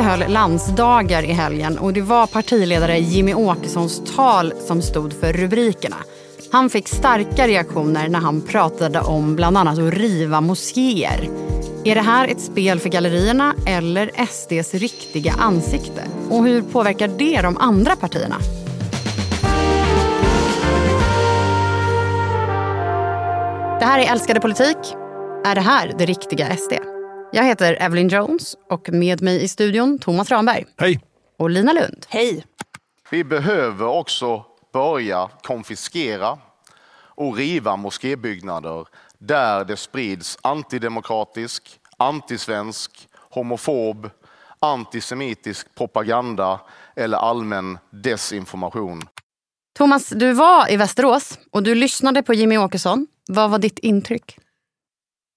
SD höll landsdagar i helgen och det var partiledare Jimmy Åkessons tal som stod för rubrikerna. Han fick starka reaktioner när han pratade om bland annat att riva moskéer. Är det här ett spel för gallerierna eller SDs riktiga ansikte? Och hur påverkar det de andra partierna? Det här är Älskade politik. Är det här det riktiga SD? Jag heter Evelyn Jones och med mig i studion Thomas Ramberg. Hej. Och Lina Lund. Hej. Vi behöver också börja konfiskera och riva moskébyggnader där det sprids antidemokratisk, antisvensk, homofob, antisemitisk propaganda eller allmän desinformation. Thomas, du var i Västerås och du lyssnade på Jimmy Åkesson. Vad var ditt intryck?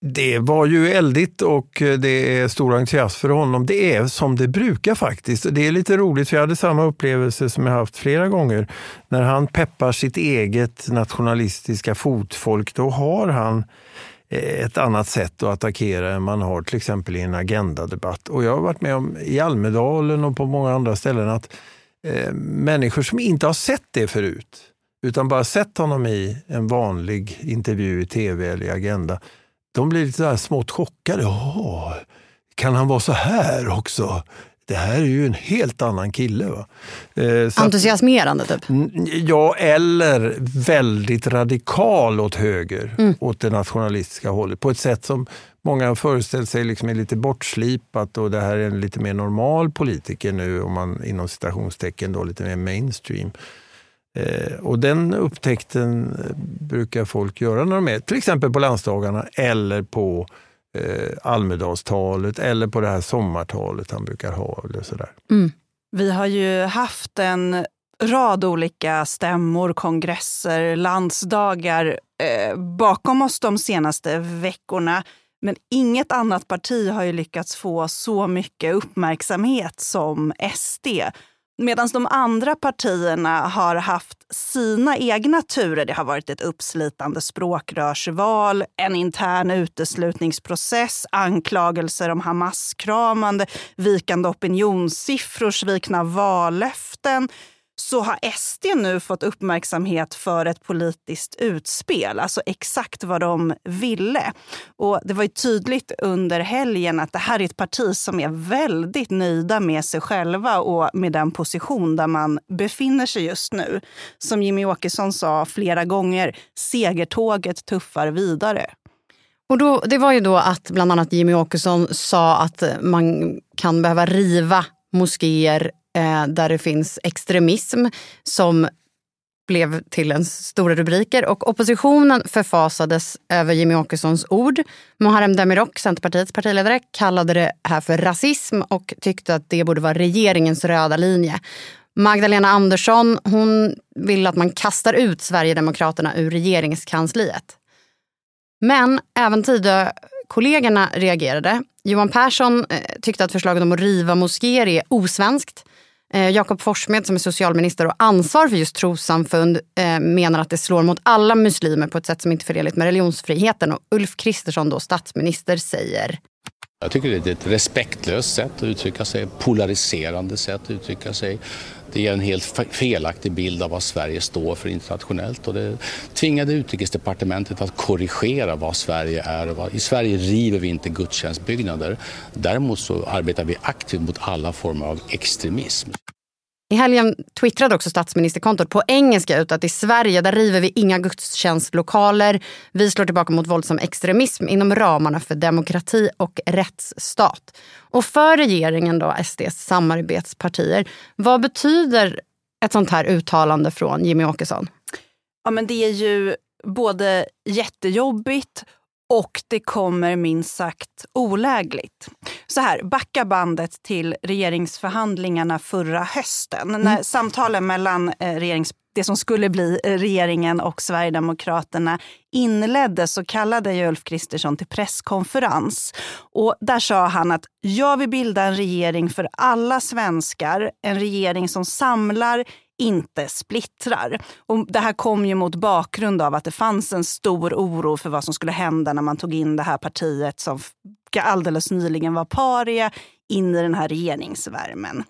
Det var ju eldigt och eh, det är stor entusiasm för honom. Det är som det brukar faktiskt. Det är lite roligt för jag hade samma upplevelse som jag haft flera gånger. När han peppar sitt eget nationalistiska fotfolk, då har han eh, ett annat sätt att attackera än man har till exempel i en agendadebatt. Och jag har varit med om i Almedalen och på många andra ställen att eh, människor som inte har sett det förut, utan bara sett honom i en vanlig intervju i tv eller i Agenda, de blir lite där smått chockade. Åh, kan han vara så här också? Det här är ju en helt annan kille. Va? Eh, Entusiasmerande typ? Ja, eller väldigt radikal åt höger, mm. åt det nationalistiska hållet. På ett sätt som många föreställt sig liksom är lite bortslipat och det här är en lite mer normal politiker nu, om man inom citationstecken då lite mer mainstream. Eh, och den upptäckten eh, brukar folk göra när de är till exempel på landsdagarna eller på eh, Almedalstalet eller på det här sommartalet han brukar ha. Eller sådär. Mm. Vi har ju haft en rad olika stämmor, kongresser, landsdagar eh, bakom oss de senaste veckorna. Men inget annat parti har ju lyckats få så mycket uppmärksamhet som SD. Medan de andra partierna har haft sina egna turer. Det har varit ett uppslitande språkrörsval, en intern uteslutningsprocess, anklagelser om Hamas-kramande, vikande opinionssiffror, svikna vallöften så har SD nu fått uppmärksamhet för ett politiskt utspel, alltså exakt vad de ville. Och det var ju tydligt under helgen att det här är ett parti som är väldigt nöjda med sig själva och med den position där man befinner sig just nu. Som Jimmy Åkesson sa flera gånger, segertåget tuffar vidare. Och då, det var ju då att bland annat Jimmy Åkesson sa att man kan behöva riva moskéer eh, där det finns extremism som blev till en stora rubriker och oppositionen förfasades över Jimmy Åkessons ord. Muharrem Demirok, Centerpartiets partiledare, kallade det här för rasism och tyckte att det borde vara regeringens röda linje. Magdalena Andersson hon vill att man kastar ut Sverigedemokraterna ur regeringskansliet. Men även Tidökollegorna reagerade. Johan Persson eh, tyckte att förslaget om att riva moskéer är osvenskt. Eh, Jakob Forssmed som är socialminister och ansvar för just trossamfund eh, menar att det slår mot alla muslimer på ett sätt som inte är förenligt med religionsfriheten. Och Ulf Kristersson, då, statsminister, säger jag tycker det är ett respektlöst sätt att uttrycka sig, polariserande sätt att uttrycka sig. Det ger en helt felaktig bild av vad Sverige står för internationellt och det tvingade utrikesdepartementet att korrigera vad Sverige är. I Sverige river vi inte gudstjänstbyggnader. Däremot så arbetar vi aktivt mot alla former av extremism. I helgen twittrade också statsministerkontot på engelska ut att i Sverige där river vi inga gudstjänstlokaler. Vi slår tillbaka mot våldsam extremism inom ramarna för demokrati och rättsstat. Och för regeringen, då, SDs samarbetspartier, vad betyder ett sånt här uttalande från Jimmy Åkesson? Ja, men det är ju både jättejobbigt och det kommer minst sagt olägligt. Så här, backa bandet till regeringsförhandlingarna förra hösten. Mm. När samtalen mellan eh, regerings, det som skulle bli eh, regeringen och Sverigedemokraterna inleddes så kallade Ulf Kristersson till presskonferens. Och där sa han att jag vill bilda en regering för alla svenskar. En regering som samlar, inte splittrar. Och det här kom ju mot bakgrund av att det fanns en stor oro för vad som skulle hända när man tog in det här partiet som alldeles nyligen var paria in i den här regeringsvärmen.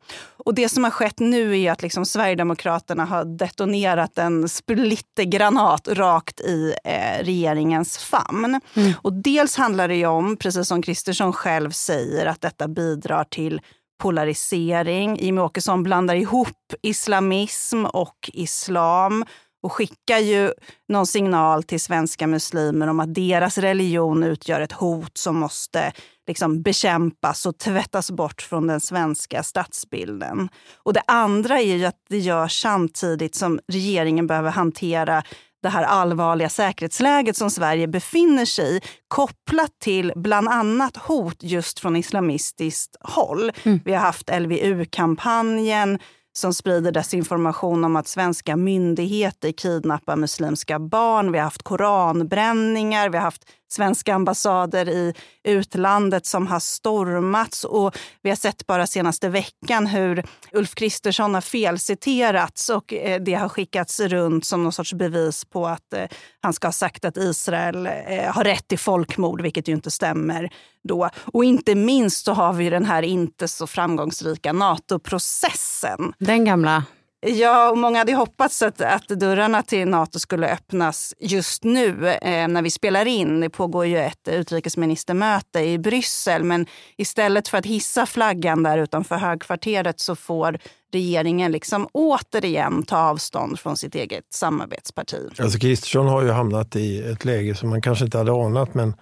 Och det som har skett nu är att liksom Sverigedemokraterna har detonerat en splittergranat rakt i eh, regeringens famn. Mm. Och dels handlar det om, precis som Kristersson själv säger, att detta bidrar till polarisering. Jimmie Åkesson blandar ihop islamism och islam och skickar ju någon signal till svenska muslimer om att deras religion utgör ett hot som måste liksom bekämpas och tvättas bort från den svenska stadsbilden. Och det andra är ju att det görs samtidigt som regeringen behöver hantera det här allvarliga säkerhetsläget som Sverige befinner sig i kopplat till bland annat hot just från islamistiskt håll. Mm. Vi har haft LVU-kampanjen som sprider desinformation om att svenska myndigheter kidnappar muslimska barn. Vi har haft koranbränningar, vi har haft svenska ambassader i utlandet som har stormats. Och vi har sett bara senaste veckan hur Ulf Kristersson har felciterats och eh, det har skickats runt som någon sorts bevis på att eh, han ska ha sagt att Israel eh, har rätt till folkmord, vilket ju inte stämmer. Då. Och inte minst så har vi den här inte så framgångsrika NATO-processen. Den gamla Ja, och många hade hoppats att, att dörrarna till Nato skulle öppnas just nu eh, när vi spelar in. Det pågår ju ett utrikesministermöte i Bryssel men istället för att hissa flaggan där utanför högkvarteret så får regeringen liksom återigen ta avstånd från sitt eget samarbetsparti. Alltså Kristersson har ju hamnat i ett läge som man kanske inte hade anat men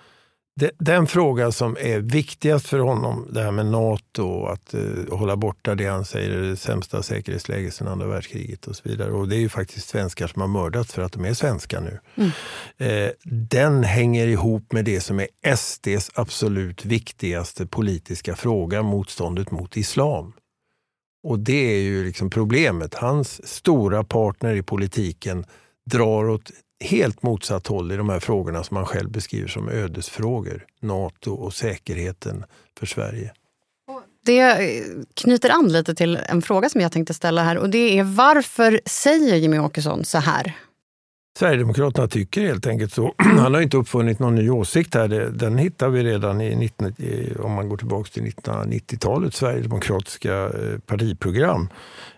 den fråga som är viktigast för honom, det här med Nato och att uh, hålla borta det han säger är det sämsta säkerhetsläget sedan andra världskriget och så vidare. Och det är ju faktiskt svenskar som har mördats för att de är svenskar nu. Mm. Uh, den hänger ihop med det som är SDs absolut viktigaste politiska fråga, motståndet mot islam. Och det är ju liksom problemet. Hans stora partner i politiken drar åt helt motsatt håll i de här frågorna som han själv beskriver som ödesfrågor. Nato och säkerheten för Sverige. Det knyter an lite till en fråga som jag tänkte ställa här och det är varför säger Jimmy Åkesson så här? Sverigedemokraterna tycker helt enkelt så. Han har inte uppfunnit någon ny åsikt här. Den hittar vi redan i, 19, om man går tillbaka till 1990-talets sverigedemokratiska eh, partiprogram.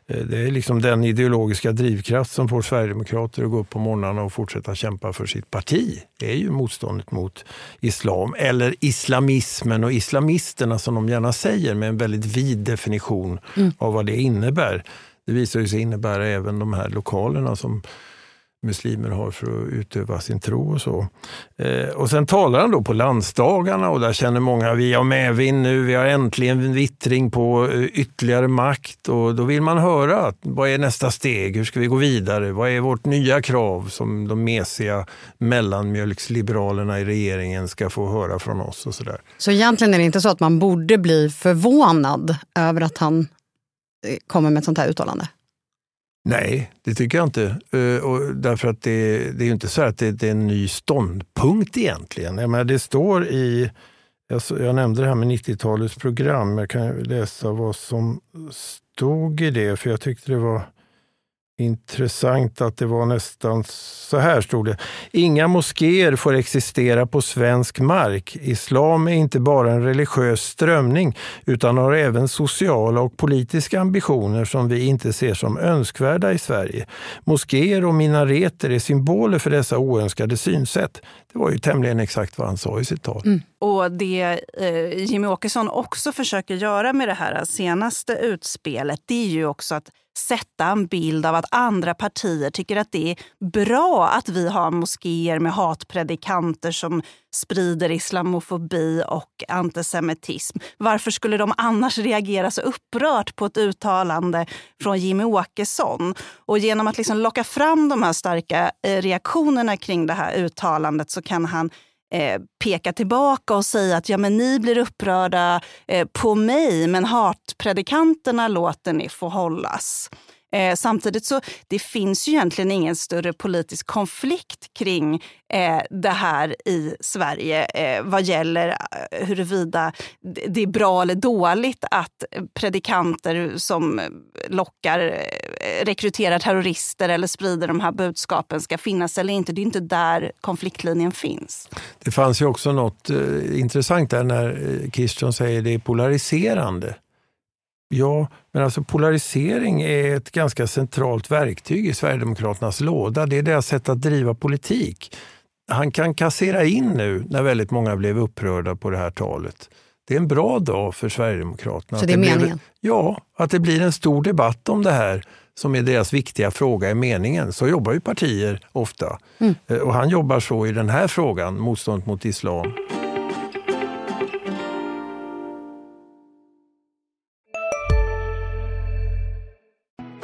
Eh, det är liksom den ideologiska drivkraft som får sverigedemokrater att gå upp på morgnarna och fortsätta kämpa för sitt parti. Det är ju motståndet mot islam, eller islamismen och islamisterna som de gärna säger med en väldigt vid definition mm. av vad det innebär. Det visar sig innebära även de här lokalerna som muslimer har för att utöva sin tro och så. Eh, och sen talar han då på landsdagarna och där känner många vi har medvind nu, vi har äntligen vittring på eh, ytterligare makt och då vill man höra vad är nästa steg, hur ska vi gå vidare, vad är vårt nya krav som de mesiga mellanmjölksliberalerna i regeringen ska få höra från oss och sådär. Så egentligen är det inte så att man borde bli förvånad över att han eh, kommer med ett sånt här uttalande? Nej, det tycker jag inte. Uh, och därför att det, det är ju inte så att det, det, är en ny ståndpunkt egentligen. Jag menar, det står i, jag, jag nämnde det här med 90-talets program, jag kan läsa vad som stod i det, för jag tyckte det var Intressant att det var nästan så här stod det. Inga moskéer får existera på svensk mark. Islam är inte bara en religiös strömning utan har även sociala och politiska ambitioner som vi inte ser som önskvärda i Sverige. Moskéer och minareter är symboler för dessa oönskade synsätt. Det var ju tämligen exakt vad han sa i sitt tal. Mm. Och det eh, Jimmy Åkesson också försöker göra med det här senaste utspelet, det är ju också att sätta en bild av att andra partier tycker att det är bra att vi har moskéer med hatpredikanter som sprider islamofobi och antisemitism. Varför skulle de annars reagera så upprört på ett uttalande från Jimmy Åkesson? Och genom att liksom locka fram de här starka eh, reaktionerna kring det här uttalandet så kan han eh, peka tillbaka och säga att ja, men ni blir upprörda eh, på mig men hatpredikanterna låter ni få hållas. Eh, samtidigt så det finns ju egentligen ingen större politisk konflikt kring eh, det här i Sverige eh, vad gäller eh, huruvida det är bra eller dåligt att predikanter som lockar, eh, rekryterar terrorister eller sprider de här budskapen ska finnas eller inte. Det är inte där konfliktlinjen finns. Det fanns ju också något eh, intressant där när eh, Kirsten Kristian säger det är polariserande. Ja, men alltså polarisering är ett ganska centralt verktyg i Sverigedemokraternas låda. Det är deras sätt att driva politik. Han kan kassera in nu när väldigt många blev upprörda på det här talet. Det är en bra dag för Sverigedemokraterna. Så det är meningen? Blev, ja, att det blir en stor debatt om det här som är deras viktiga fråga i meningen. Så jobbar ju partier ofta. Mm. Eh, och han jobbar så i den här frågan, motstånd mot islam.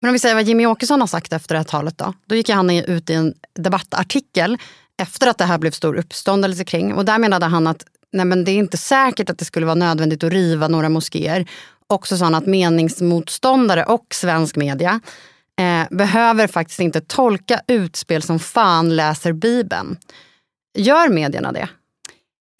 Men om vi säger vad Jimmy Åkesson har sagt efter det här talet då. Då gick han ut i en debattartikel efter att det här blev stor uppståndelse kring. Och där menade han att nej men det är inte säkert att det skulle vara nödvändigt att riva några moskéer. Också sa han att meningsmotståndare och svensk media eh, behöver faktiskt inte tolka utspel som fan läser Bibeln. Gör medierna det?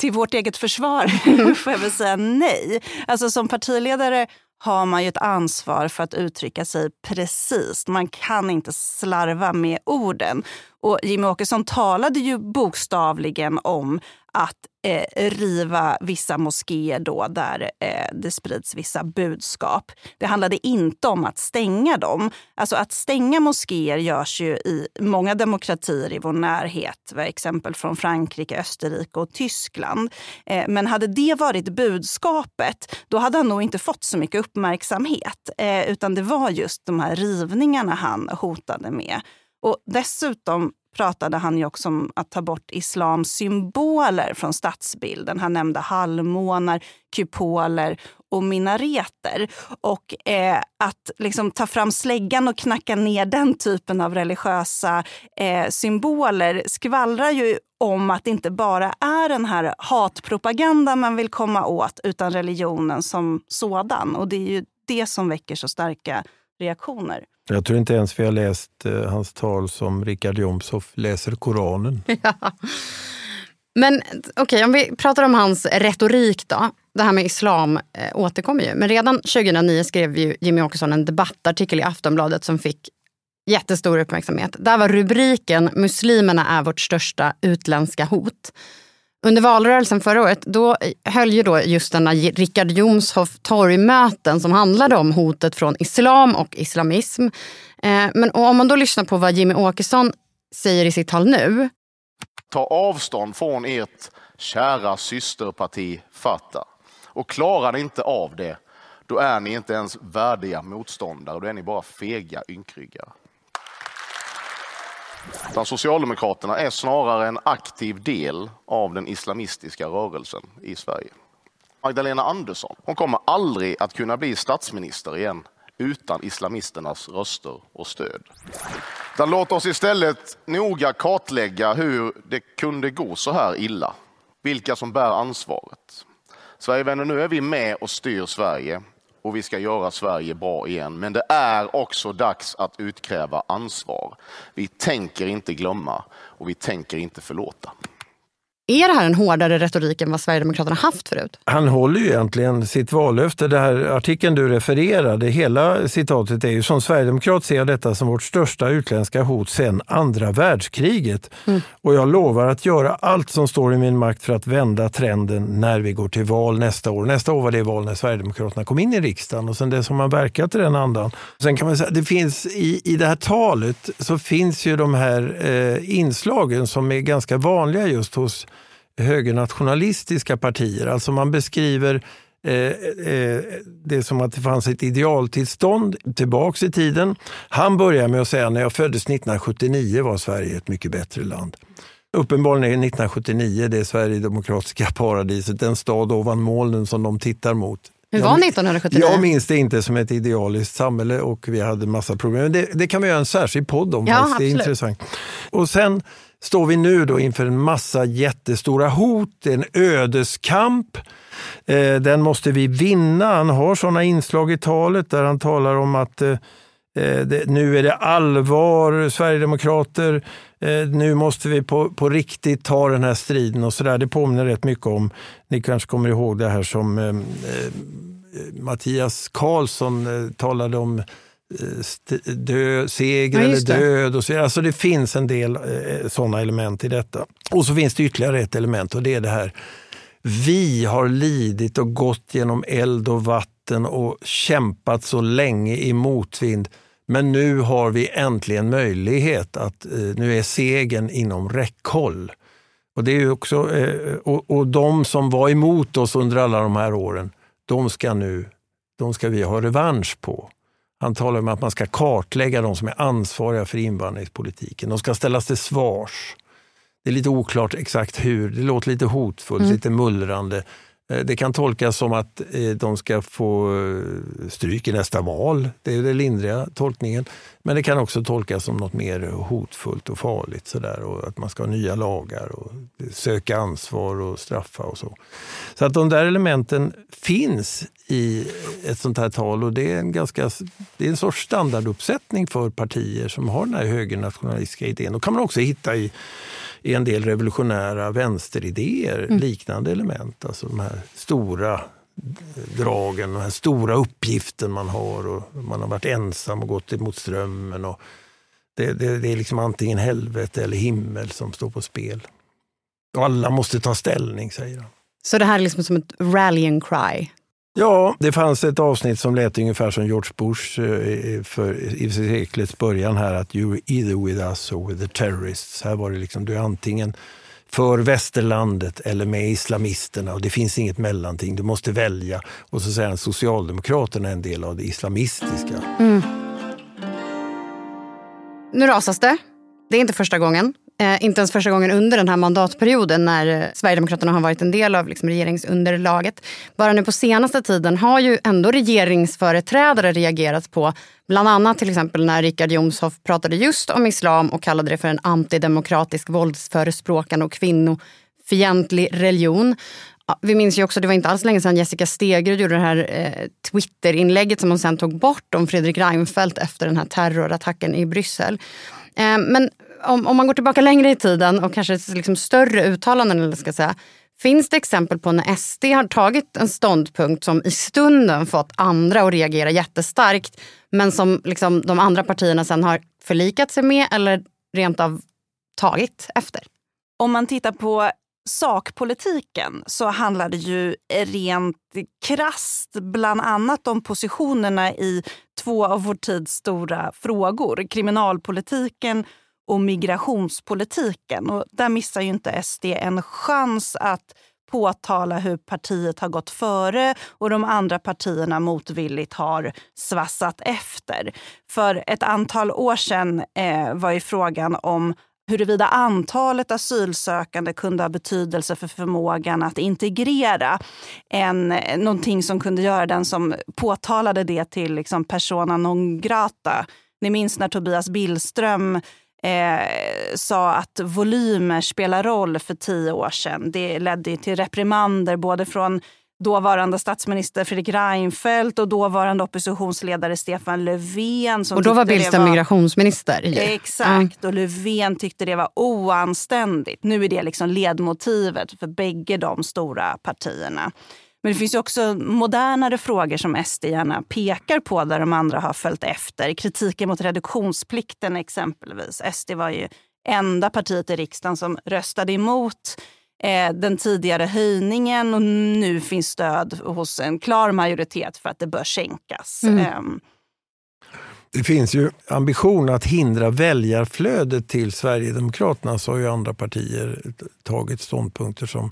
Till vårt eget försvar får jag väl säga nej. Alltså som partiledare har man ju ett ansvar för att uttrycka sig precis. Man kan inte slarva med orden. Och Jimmy Åkesson talade ju bokstavligen om att eh, riva vissa moskéer då där eh, det sprids vissa budskap. Det handlade inte om att stänga dem. Alltså att stänga moskéer görs ju i många demokratier i vår närhet. Exempel från Frankrike, Österrike och Tyskland. Eh, men hade det varit budskapet, då hade han nog inte fått så mycket uppmärksamhet. Eh, utan det var just de här rivningarna han hotade med. Och dessutom pratade han ju också om att ta bort islams symboler från stadsbilden. Han nämnde halvmånar, kupoler och minareter. Och eh, att liksom ta fram släggan och knacka ner den typen av religiösa eh, symboler skvallrar ju om att det inte bara är den här hatpropagandan man vill komma åt utan religionen som sådan. Och det är ju det som väcker så starka reaktioner. Jag tror inte ens vi har läst eh, hans tal som Richard Jomshof läser Koranen. Ja. Men okej, okay, om vi pratar om hans retorik då. Det här med islam eh, återkommer ju. Men redan 2009 skrev ju Jimmy Åkesson en debattartikel i Aftonbladet som fick jättestor uppmärksamhet. Där var rubriken “Muslimerna är vårt största utländska hot”. Under valrörelsen förra året då höll ju då just denna Richard Jomshof torgmöten som handlade om hotet från islam och islamism. Eh, men om man då lyssnar på vad Jimmy Åkesson säger i sitt tal nu. Ta avstånd från ert kära systerparti Fatah. Och klarar ni inte av det, då är ni inte ens värdiga motståndare, då är ni bara fega ynkryggar. Utan Socialdemokraterna är snarare en aktiv del av den islamistiska rörelsen i Sverige. Magdalena Andersson hon kommer aldrig att kunna bli statsminister igen utan islamisternas röster och stöd. Utan låt oss istället noga kartlägga hur det kunde gå så här illa. Vilka som bär ansvaret. Sverigevänner, nu är vi med och styr Sverige och vi ska göra Sverige bra igen. Men det är också dags att utkräva ansvar. Vi tänker inte glömma och vi tänker inte förlåta. Är det här en hårdare retorik än vad Sverigedemokraterna haft förut? Han håller ju egentligen sitt vallöfte. Det här artikeln du refererade, hela citatet är ju som sverigedemokrat ser jag detta som vårt största utländska hot sedan andra världskriget. Mm. Och jag lovar att göra allt som står i min makt för att vända trenden när vi går till val nästa år. Nästa år var det val när Sverigedemokraterna kom in i riksdagen och sen dess har man verkat i den andan. Sen kan man säga, det finns i, i det här talet så finns ju de här eh, inslagen som är ganska vanliga just hos högernationalistiska partier. Alltså man beskriver eh, eh, det som att det fanns ett idealtillstånd tillbaks i tiden. Han börjar med att säga när jag föddes 1979 var Sverige ett mycket bättre land. Uppenbarligen är 1979 det Sverigedemokratiska paradiset, den stad ovan molnen som de tittar mot. Hur var 1979? Jag minns det inte som ett idealiskt samhälle och vi hade massa problem. Det, det kan vi göra en särskild podd om. Ja, det är intressant. Och sen står vi nu då inför en massa jättestora hot, en ödeskamp. Eh, den måste vi vinna. Han har sådana inslag i talet där han talar om att eh, eh, det, nu är det allvar, Sverigedemokrater. Eh, nu måste vi på, på riktigt ta den här striden och sådär. Det påminner rätt mycket om, ni kanske kommer ihåg det här som eh, eh, Mattias Karlsson talade om dö, seger ja, eller död. Och så, alltså det finns en del eh, sådana element i detta. Och så finns det ytterligare ett element och det är det här. Vi har lidit och gått genom eld och vatten och kämpat så länge i motvind. Men nu har vi äntligen möjlighet att, eh, nu är segern inom räckhåll. Och, det är också, eh, och, och de som var emot oss under alla de här åren, de ska nu de ska vi ha revansch på. Han talar om att man ska kartlägga de som är ansvariga för invandringspolitiken. De ska ställas till svars. Det är lite oklart exakt hur, det låter lite hotfullt, mm. lite mullrande. Eh, det kan tolkas som att eh, de ska få eh, stryk i nästa val. Det är den lindriga tolkningen. Men det kan också tolkas som något mer hotfullt och farligt. Sådär, och att man ska ha nya lagar och söka ansvar och straffa och så. Så att de där elementen finns i ett sånt här tal och det är en, ganska, det är en sorts standarduppsättning för partier som har den här högernationalistiska idén. Då kan man också hitta i i en del revolutionära vänsteridéer mm. liknande element. Alltså de här stora dragen, den här stora uppgiften man har och man har varit ensam och gått emot strömmen. Och det, det, det är liksom antingen helvete eller himmel som står på spel. Och alla måste ta ställning, säger han. Så det här är liksom som ett rallying cry? Ja, det fanns ett avsnitt som lät ungefär som George Bush eh, för, i seklets början här att you either with us or with the terrorists. Här var det liksom, du är antingen för västerlandet eller med islamisterna och det finns inget mellanting. Du måste välja. Och så säger han Socialdemokraterna är en del av det islamistiska. Mm. Nu rasas det. Det är inte första gången. Eh, inte ens första gången under den här mandatperioden när eh, Sverigedemokraterna har varit en del av liksom, regeringsunderlaget. Bara nu på senaste tiden har ju ändå regeringsföreträdare reagerat på bland annat till exempel när Richard Jomshof pratade just om islam och kallade det för en antidemokratisk våldsförespråkande och kvinnofientlig religion. Vi minns ju också, det var inte alls länge sedan Jessica Stegrud gjorde det här eh, Twitter-inlägget som hon sen tog bort om Fredrik Reinfeldt efter den här terrorattacken i Bryssel. Eh, men om, om man går tillbaka längre i tiden och kanske liksom större uttalanden, eller ska säga, finns det exempel på när SD har tagit en ståndpunkt som i stunden fått andra att reagera jättestarkt men som liksom de andra partierna sen har förlikat sig med eller rent av tagit efter? Om man tittar på sakpolitiken så handlar det ju rent krast bland annat om positionerna i två av vår tids stora frågor. Kriminalpolitiken och migrationspolitiken. Och där missar ju inte SD en chans att påtala hur partiet har gått före och de andra partierna motvilligt har svassat efter. För ett antal år sedan eh, var ju frågan om huruvida antalet asylsökande kunde ha betydelse för förmågan att integrera. En, eh, någonting som kunde göra den som påtalade det till liksom persona non grata. Ni minns när Tobias Billström eh, sa att volymer spelar roll för tio år sedan. Det ledde till reprimander både från dåvarande statsminister Fredrik Reinfeldt och dåvarande oppositionsledare Stefan Löfven. och då var Billström var... migrationsminister. Exakt, och Löfven tyckte det var oanständigt. Nu är det liksom ledmotivet för bägge de stora partierna. Men det finns också modernare frågor som SD gärna pekar på där de andra har följt efter. Kritiken mot reduktionsplikten exempelvis. SD var ju enda partiet i riksdagen som röstade emot eh, den tidigare höjningen och nu finns stöd hos en klar majoritet för att det bör sänkas. Mm. Eh, det finns ju ambition att hindra väljarflödet till Sverigedemokraterna så har ju andra partier tagit ståndpunkter som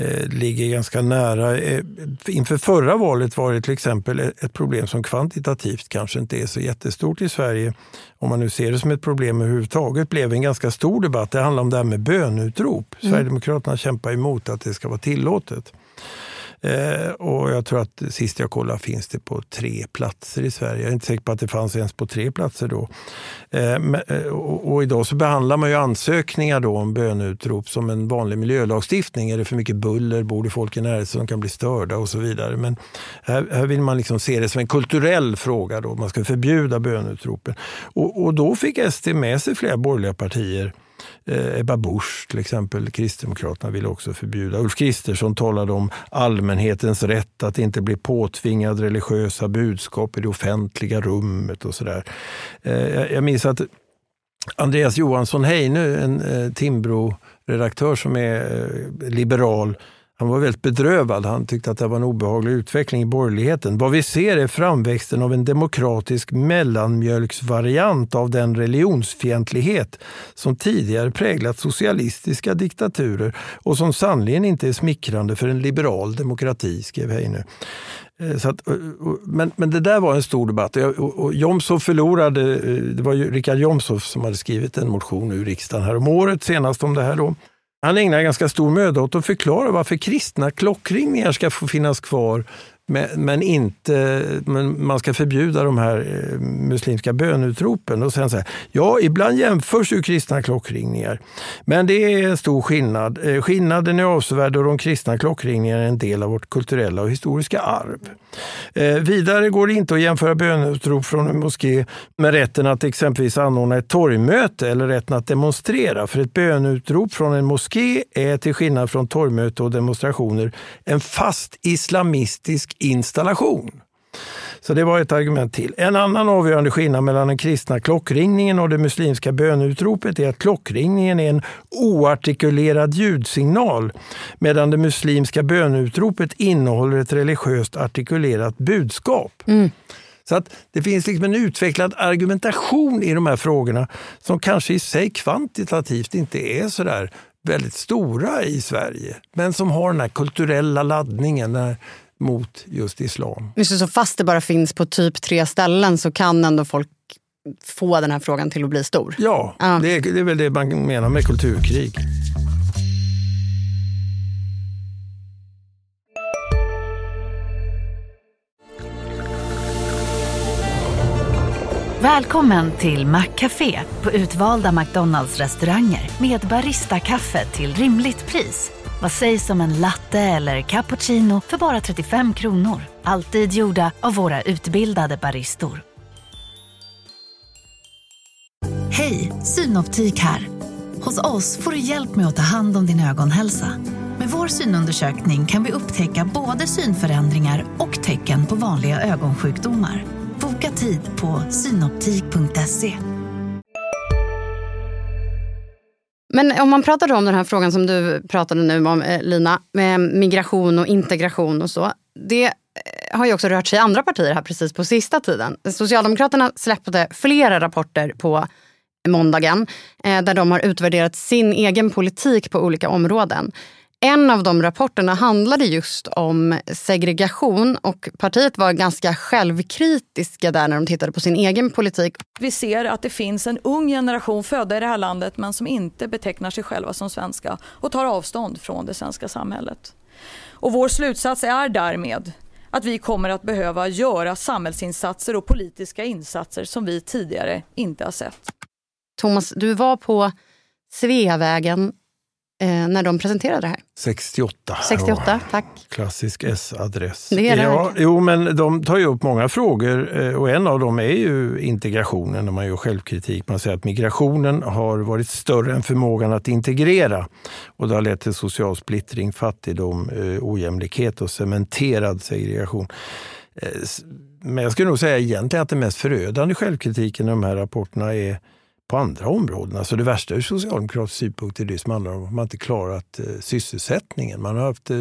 Eh, ligger ganska nära. Eh, inför förra valet var det till exempel ett problem som kvantitativt kanske inte är så jättestort i Sverige. Om man nu ser det som ett problem överhuvudtaget blev en ganska stor debatt. Det handlar om det här med bönutrop. Mm. Sverigedemokraterna kämpar emot att det ska vara tillåtet. Eh, och jag tror att sist jag kollade finns det på tre platser i Sverige. Jag är inte säker på att det fanns ens på tre platser då. Eh, men, eh, och, och, idag så behandlar man ju ansökningar då om bönutrop som en vanlig miljölagstiftning. Är det för mycket buller? Bor det folk i närheten som kan bli störda och så vidare? Men här, här vill man liksom se det som en kulturell fråga. Då. Man ska förbjuda bönutropen. Och, och då fick SD med sig flera borgerliga partier Eh, Ebba Busch till exempel, Kristdemokraterna ville också förbjuda. Ulf Kristersson talade om allmänhetens rätt att inte bli påtvingad religiösa budskap i det offentliga rummet och sådär. Eh, jag minns att Andreas Johansson Heine, en eh, Timbro-redaktör som är eh, liberal, han var väldigt bedrövad. Han tyckte att det var en obehaglig utveckling i borgerligheten. Vad vi ser är framväxten av en demokratisk mellanmjölksvariant av den religionsfientlighet som tidigare präglat socialistiska diktaturer och som sannerligen inte är smickrande för en liberal demokrati, skrev Heine. Eh, så att, men, men det där var en stor debatt. Och, och Jomshof förlorade, eh, det var ju Richard Jomshof som hade skrivit en motion i riksdagen här om året senast om det här. Då. Han ägnar ganska stor möda åt att förklara varför kristna klockringningar ska få finnas kvar men, inte, men man ska förbjuda de här eh, muslimska bönutropen. Och sen så här, ja, ibland jämförs ju kristna klockringningar, men det är en stor skillnad. Eh, skillnaden är avsevärd och de kristna klockringningarna är en del av vårt kulturella och historiska arv. Eh, vidare går det inte att jämföra bönutrop från en moské med rätten att exempelvis anordna ett torgmöte eller rätten att demonstrera. För ett bönutrop från en moské är till skillnad från torgmöte och demonstrationer en fast islamistisk installation. Så det var ett argument till. En annan avgörande skillnad mellan den kristna klockringningen och det muslimska bönutropet är att klockringningen är en oartikulerad ljudsignal medan det muslimska bönutropet innehåller ett religiöst artikulerat budskap. Mm. Så att det finns liksom en utvecklad argumentation i de här frågorna som kanske i sig kvantitativt inte är så där väldigt stora i Sverige, men som har den här kulturella laddningen, den här mot just islam. Just så fast det bara finns på typ tre ställen så kan ändå folk få den här frågan till att bli stor? Ja, ja. Det, är, det är väl det man menar med kulturkrig. Välkommen till Maccafé på utvalda McDonalds restauranger med Baristakaffe till rimligt pris. Vad sägs om en latte eller cappuccino för bara 35 kronor? Alltid gjorda av våra utbildade baristor. Hej, Synoptik här. Hos oss får du hjälp med att ta hand om din ögonhälsa. Med vår synundersökning kan vi upptäcka både synförändringar och tecken på vanliga ögonsjukdomar. Boka tid på synoptik.se. Men om man pratar om den här frågan som du pratade nu om eh, Lina, med migration och integration och så. Det eh, har ju också rört sig i andra partier här precis på sista tiden. Socialdemokraterna släppte flera rapporter på måndagen eh, där de har utvärderat sin egen politik på olika områden. En av de rapporterna handlade just om segregation och partiet var ganska självkritiska där när de tittade på sin egen politik. Vi ser att det finns en ung generation födda i det här landet men som inte betecknar sig själva som svenska och tar avstånd från det svenska samhället. Och vår slutsats är därmed att vi kommer att behöva göra samhällsinsatser och politiska insatser som vi tidigare inte har sett. Thomas, du var på Sveavägen när de presenterade det här? 68. 68, Ja, tack. klassisk S-adress. Det är det ja. Jo, men de tar ju upp många frågor eh, och en av dem är ju integrationen när man gör självkritik. Man säger att migrationen har varit större än förmågan att integrera och det har lett till social splittring, fattigdom, eh, ojämlikhet och cementerad segregation. Eh, Men jag skulle nog säga egentligen att det mest förödande självkritiken i de här rapporterna är på andra områden. Alltså det värsta ur socialdemokratisk synpunkt är det som handlar om att man inte klarat eh, sysselsättningen. Man har haft eh,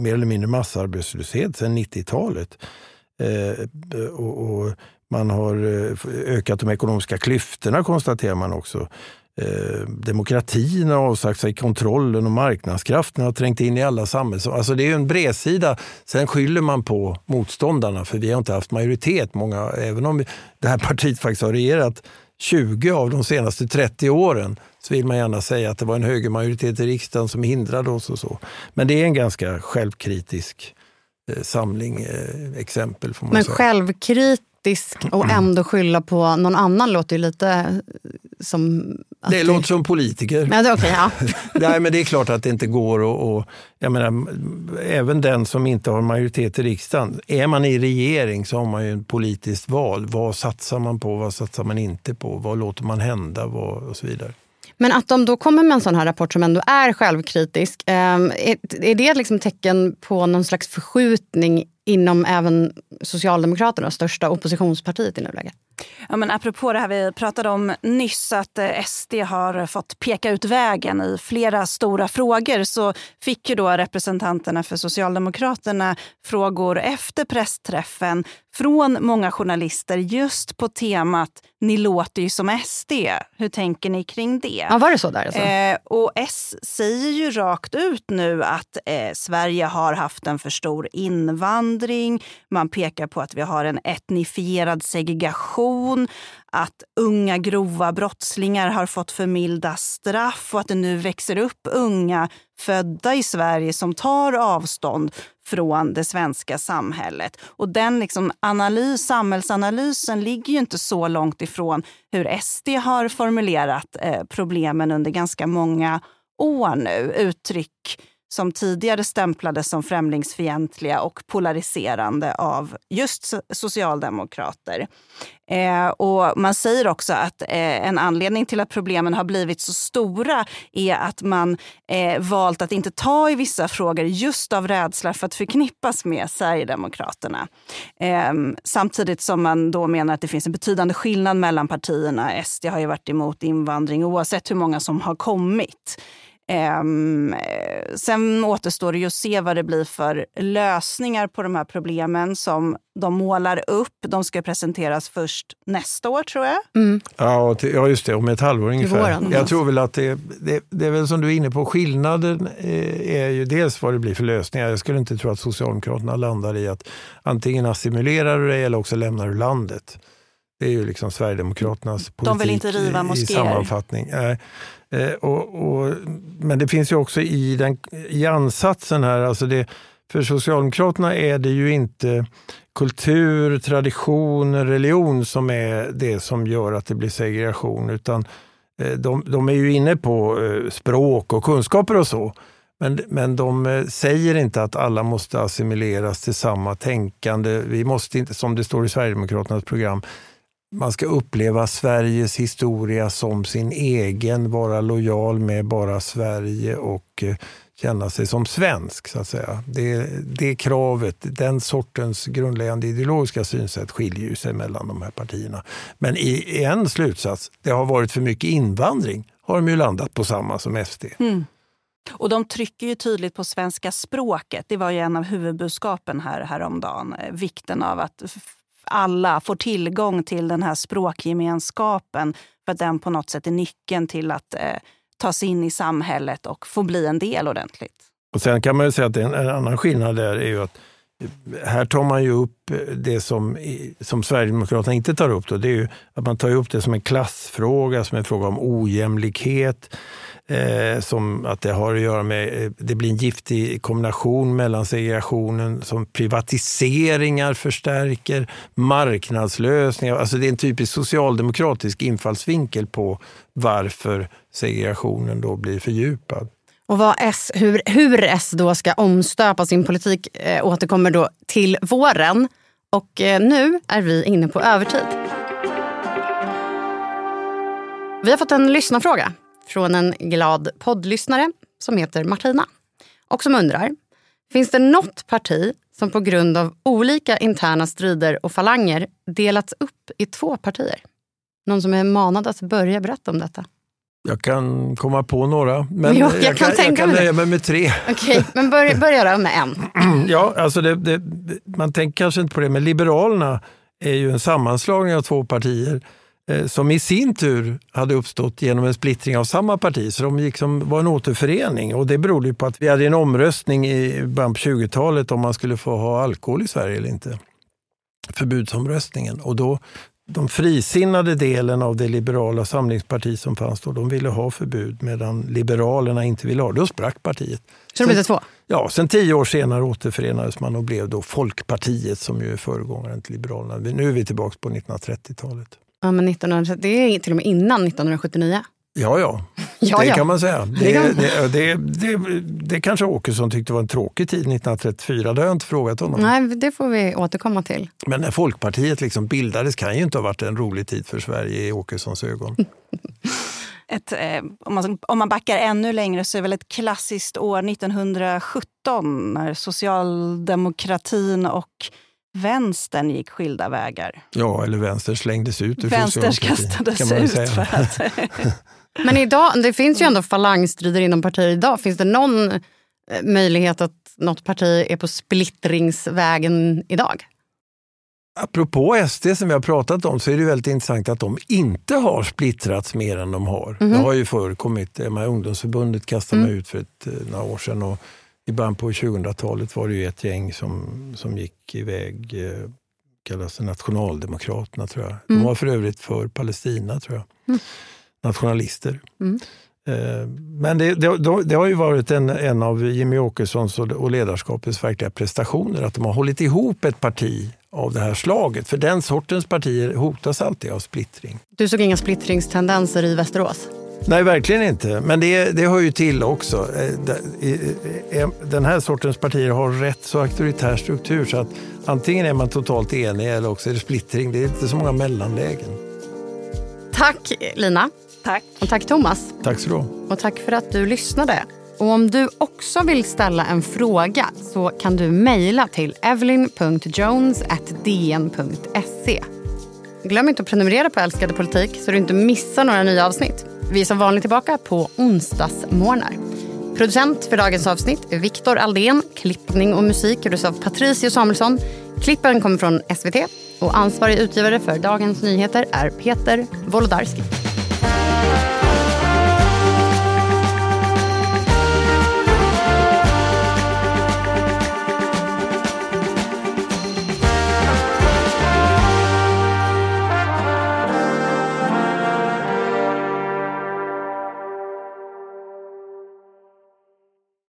mer eller mindre massarbetslöshet sedan 90-talet. Eh, och, och man har eh, ökat de ekonomiska klyftorna konstaterar man också. Eh, demokratin har avsagt sig kontrollen och marknadskrafterna har trängt in i alla samhälls... Alltså det är en bredsida. Sen skyller man på motståndarna för vi har inte haft majoritet. Många, även om det här partiet faktiskt har regerat 20 av de senaste 30 åren så vill man gärna säga att det var en högermajoritet i riksdagen som hindrade oss och så. Men det är en ganska självkritisk eh, samling eh, exempel får man Men säga. självkritisk och ändå skylla på någon annan låter ju lite eh, som... Det låter som politiker. Ja, det, okay, ja. Nej, men det är klart att det inte går och, och jag menar, även den som inte har majoritet i riksdagen. Är man i regering så har man ju ett politiskt val. Vad satsar man på? Vad satsar man inte på? Vad låter man hända? Vad, och så vidare. Men att de då kommer med en sån här rapport som ändå är självkritisk, eh, är, är det liksom tecken på någon slags förskjutning inom även Socialdemokraterna, största oppositionspartiet i nuläget? Ja, men apropå det här vi pratade om nyss, att eh, SD har fått peka ut vägen i flera stora frågor, så fick ju då representanterna för Socialdemokraterna frågor efter pressträffen från många journalister just på temat “Ni låter ju som SD”. Hur tänker ni kring det? Ja, var det så där alltså? Eh, och S säger ju rakt ut nu att eh, Sverige har haft en för stor invandring. Man pekar på att vi har en etnifierad segregation, att unga grova brottslingar har fått för milda straff och att det nu växer upp unga födda i Sverige som tar avstånd från det svenska samhället. Och den liksom analys, samhällsanalysen ligger ju inte så långt ifrån hur SD har formulerat eh, problemen under ganska många år nu. Uttryck som tidigare stämplades som främlingsfientliga och polariserande av just socialdemokrater. Eh, och man säger också att eh, en anledning till att problemen har blivit så stora är att man eh, valt att inte ta i vissa frågor just av rädsla för att förknippas med Sverigedemokraterna. Eh, samtidigt som man då menar att det finns en betydande skillnad mellan partierna. SD har ju varit emot invandring oavsett hur många som har kommit. Ehm, eh, sen återstår det ju att se vad det blir för lösningar på de här problemen som de målar upp. De ska presenteras först nästa år, tror jag. Ja, till, ja, just det. Om ett halvår ungefär. Jag tror väl att det, det, det är väl som du är inne på. Skillnaden eh, är ju dels vad det blir för lösningar. Jag skulle inte tro att Socialdemokraterna landar i att antingen assimilerar du dig eller också lämnar du landet. Det är ju liksom Sverigedemokraternas politik De vill inte riva i- i moskéer. sammanfattning. Eh, och, och, men det finns ju också i, den, i ansatsen här, alltså det, för Socialdemokraterna är det ju inte kultur, tradition, religion som är det som gör att det blir segregation, utan eh, de, de är ju inne på eh, språk och kunskaper och så. Men, men de eh, säger inte att alla måste assimileras till samma tänkande. Vi måste inte, som det står i Sverigedemokraternas program, man ska uppleva Sveriges historia som sin egen, vara lojal med bara Sverige och eh, känna sig som svensk. så att säga. Det, det kravet, den sortens grundläggande ideologiska synsätt skiljer ju sig mellan de här partierna. Men i, i en slutsats, det har varit för mycket invandring, har de ju landat på samma som SD. Mm. Och de trycker ju tydligt på svenska språket. Det var ju en av huvudbudskapen här häromdagen. Eh, vikten av att alla får tillgång till den här språkgemenskapen för att den på något sätt är nyckeln till att eh, ta sig in i samhället och få bli en del ordentligt. Och Sen kan man ju säga att en, en annan skillnad där är ju att eh, här tar man ju upp eh, det som, som Sverigedemokraterna inte tar upp. Då. Det är ju att man tar upp det som en klassfråga, som en fråga om ojämlikhet. Eh, som att det har att göra med, eh, det blir en giftig kombination mellan segregationen som privatiseringar förstärker, marknadslösningar. Alltså det är en typisk socialdemokratisk infallsvinkel på varför segregationen då blir fördjupad. Och vad S, hur, hur S då ska omstöpa sin politik eh, återkommer då till våren. Och eh, nu är vi inne på övertid. Vi har fått en lyssnarfråga från en glad poddlyssnare som heter Martina och som undrar Finns det något parti som på grund av olika interna strider och falanger delats upp i två partier? Någon som är manad att börja berätta om detta? Jag kan komma på några, men Jo, jag jag, kan tänka jag kan nöja mig med tre. Okej, men börja, börja då med en. Ja, alltså det, det, man tänker kanske inte på det, men Liberalerna är ju en sammanslagning av två partier som i sin tur hade uppstått genom en splittring av samma parti. Så de gick som, var en återförening och det berodde på att vi hade en omröstning i början på 20-talet om man skulle få ha alkohol i Sverige eller inte. Förbudsomröstningen. Och då, de frisinnade delen av det liberala samlingsparti som fanns då, de ville ha förbud medan liberalerna inte ville ha det. Då sprack partiet. Så det blev det två? Ja, sen tio år senare återförenades man och blev då Folkpartiet som ju är föregångaren till Liberalerna. Nu är vi tillbaka på 1930-talet. Ja, men 1900, det är till och med innan 1979. Ja, ja, Ja, det ja. kan man säga. Det Det, kan- det, det, det, det kanske Åkesson tyckte var en tråkig tid 1934, det har jag inte frågat honom. Nej, det får vi återkomma till. Men när Folkpartiet liksom bildades kan ju inte ha varit en rolig tid för Sverige i Åkessons ögon. Ett, eh, om, man, om man backar ännu längre så är väl ett klassiskt år 1917 när socialdemokratin och vänstern gick skilda vägar. Ja, eller vänster slängdes ut ur Vänster kastades kan man väl ut säga. för att... Men idag, det finns ju ändå falangstrider inom partier idag. Finns det någon eh, möjlighet att något parti är på splittringsvägen idag? Apropå SD som vi har pratat om så är det väldigt intressant att de inte har splittrats mer än de har. Mhm. Det har ju förekommit. Här ungdomsförbundet kastade Mm. mig ut för ett, eh, några år sedan och i början på 2000-talet var det ju ett gäng som, som gick iväg, eh, kallas Nationaldemokraterna tror jag. De Mm. var för övrigt för Palestina tror jag. Mm. Nationalister. Mm. Eh, Men det, det, det har ju varit en, en av Jimmy Åkessons och, och ledarskapets verkliga prestationer att de har hållit ihop ett parti av det här slaget. För den sortens partier hotas alltid av splittring. Du såg inga splittringstendenser i Västerås? Nej, verkligen inte. Men det, det hör ju till också. Eh, Den här sortens partier har rätt så auktoritär struktur så att antingen är man totalt enig eller också är det splittring. Det är inte så många mellanlägen. Tack Lina. Tack. Och tack Thomas. Tack så du. Och tack för att du lyssnade. Och om du också vill ställa en fråga så kan du mejla till evelyn.jones.dn.se. Glöm inte att prenumerera på Älskade politik så du inte missar några nya avsnitt. Vi är som vanligt tillbaka på onsdagsmorgnar. Producent för dagens avsnitt är Viktor Aldén. Klippning och musik gjordes av Patricio Samuelsson. Klippen kommer från SVT och ansvarig utgivare för Dagens Nyheter är Peter Wolodarski.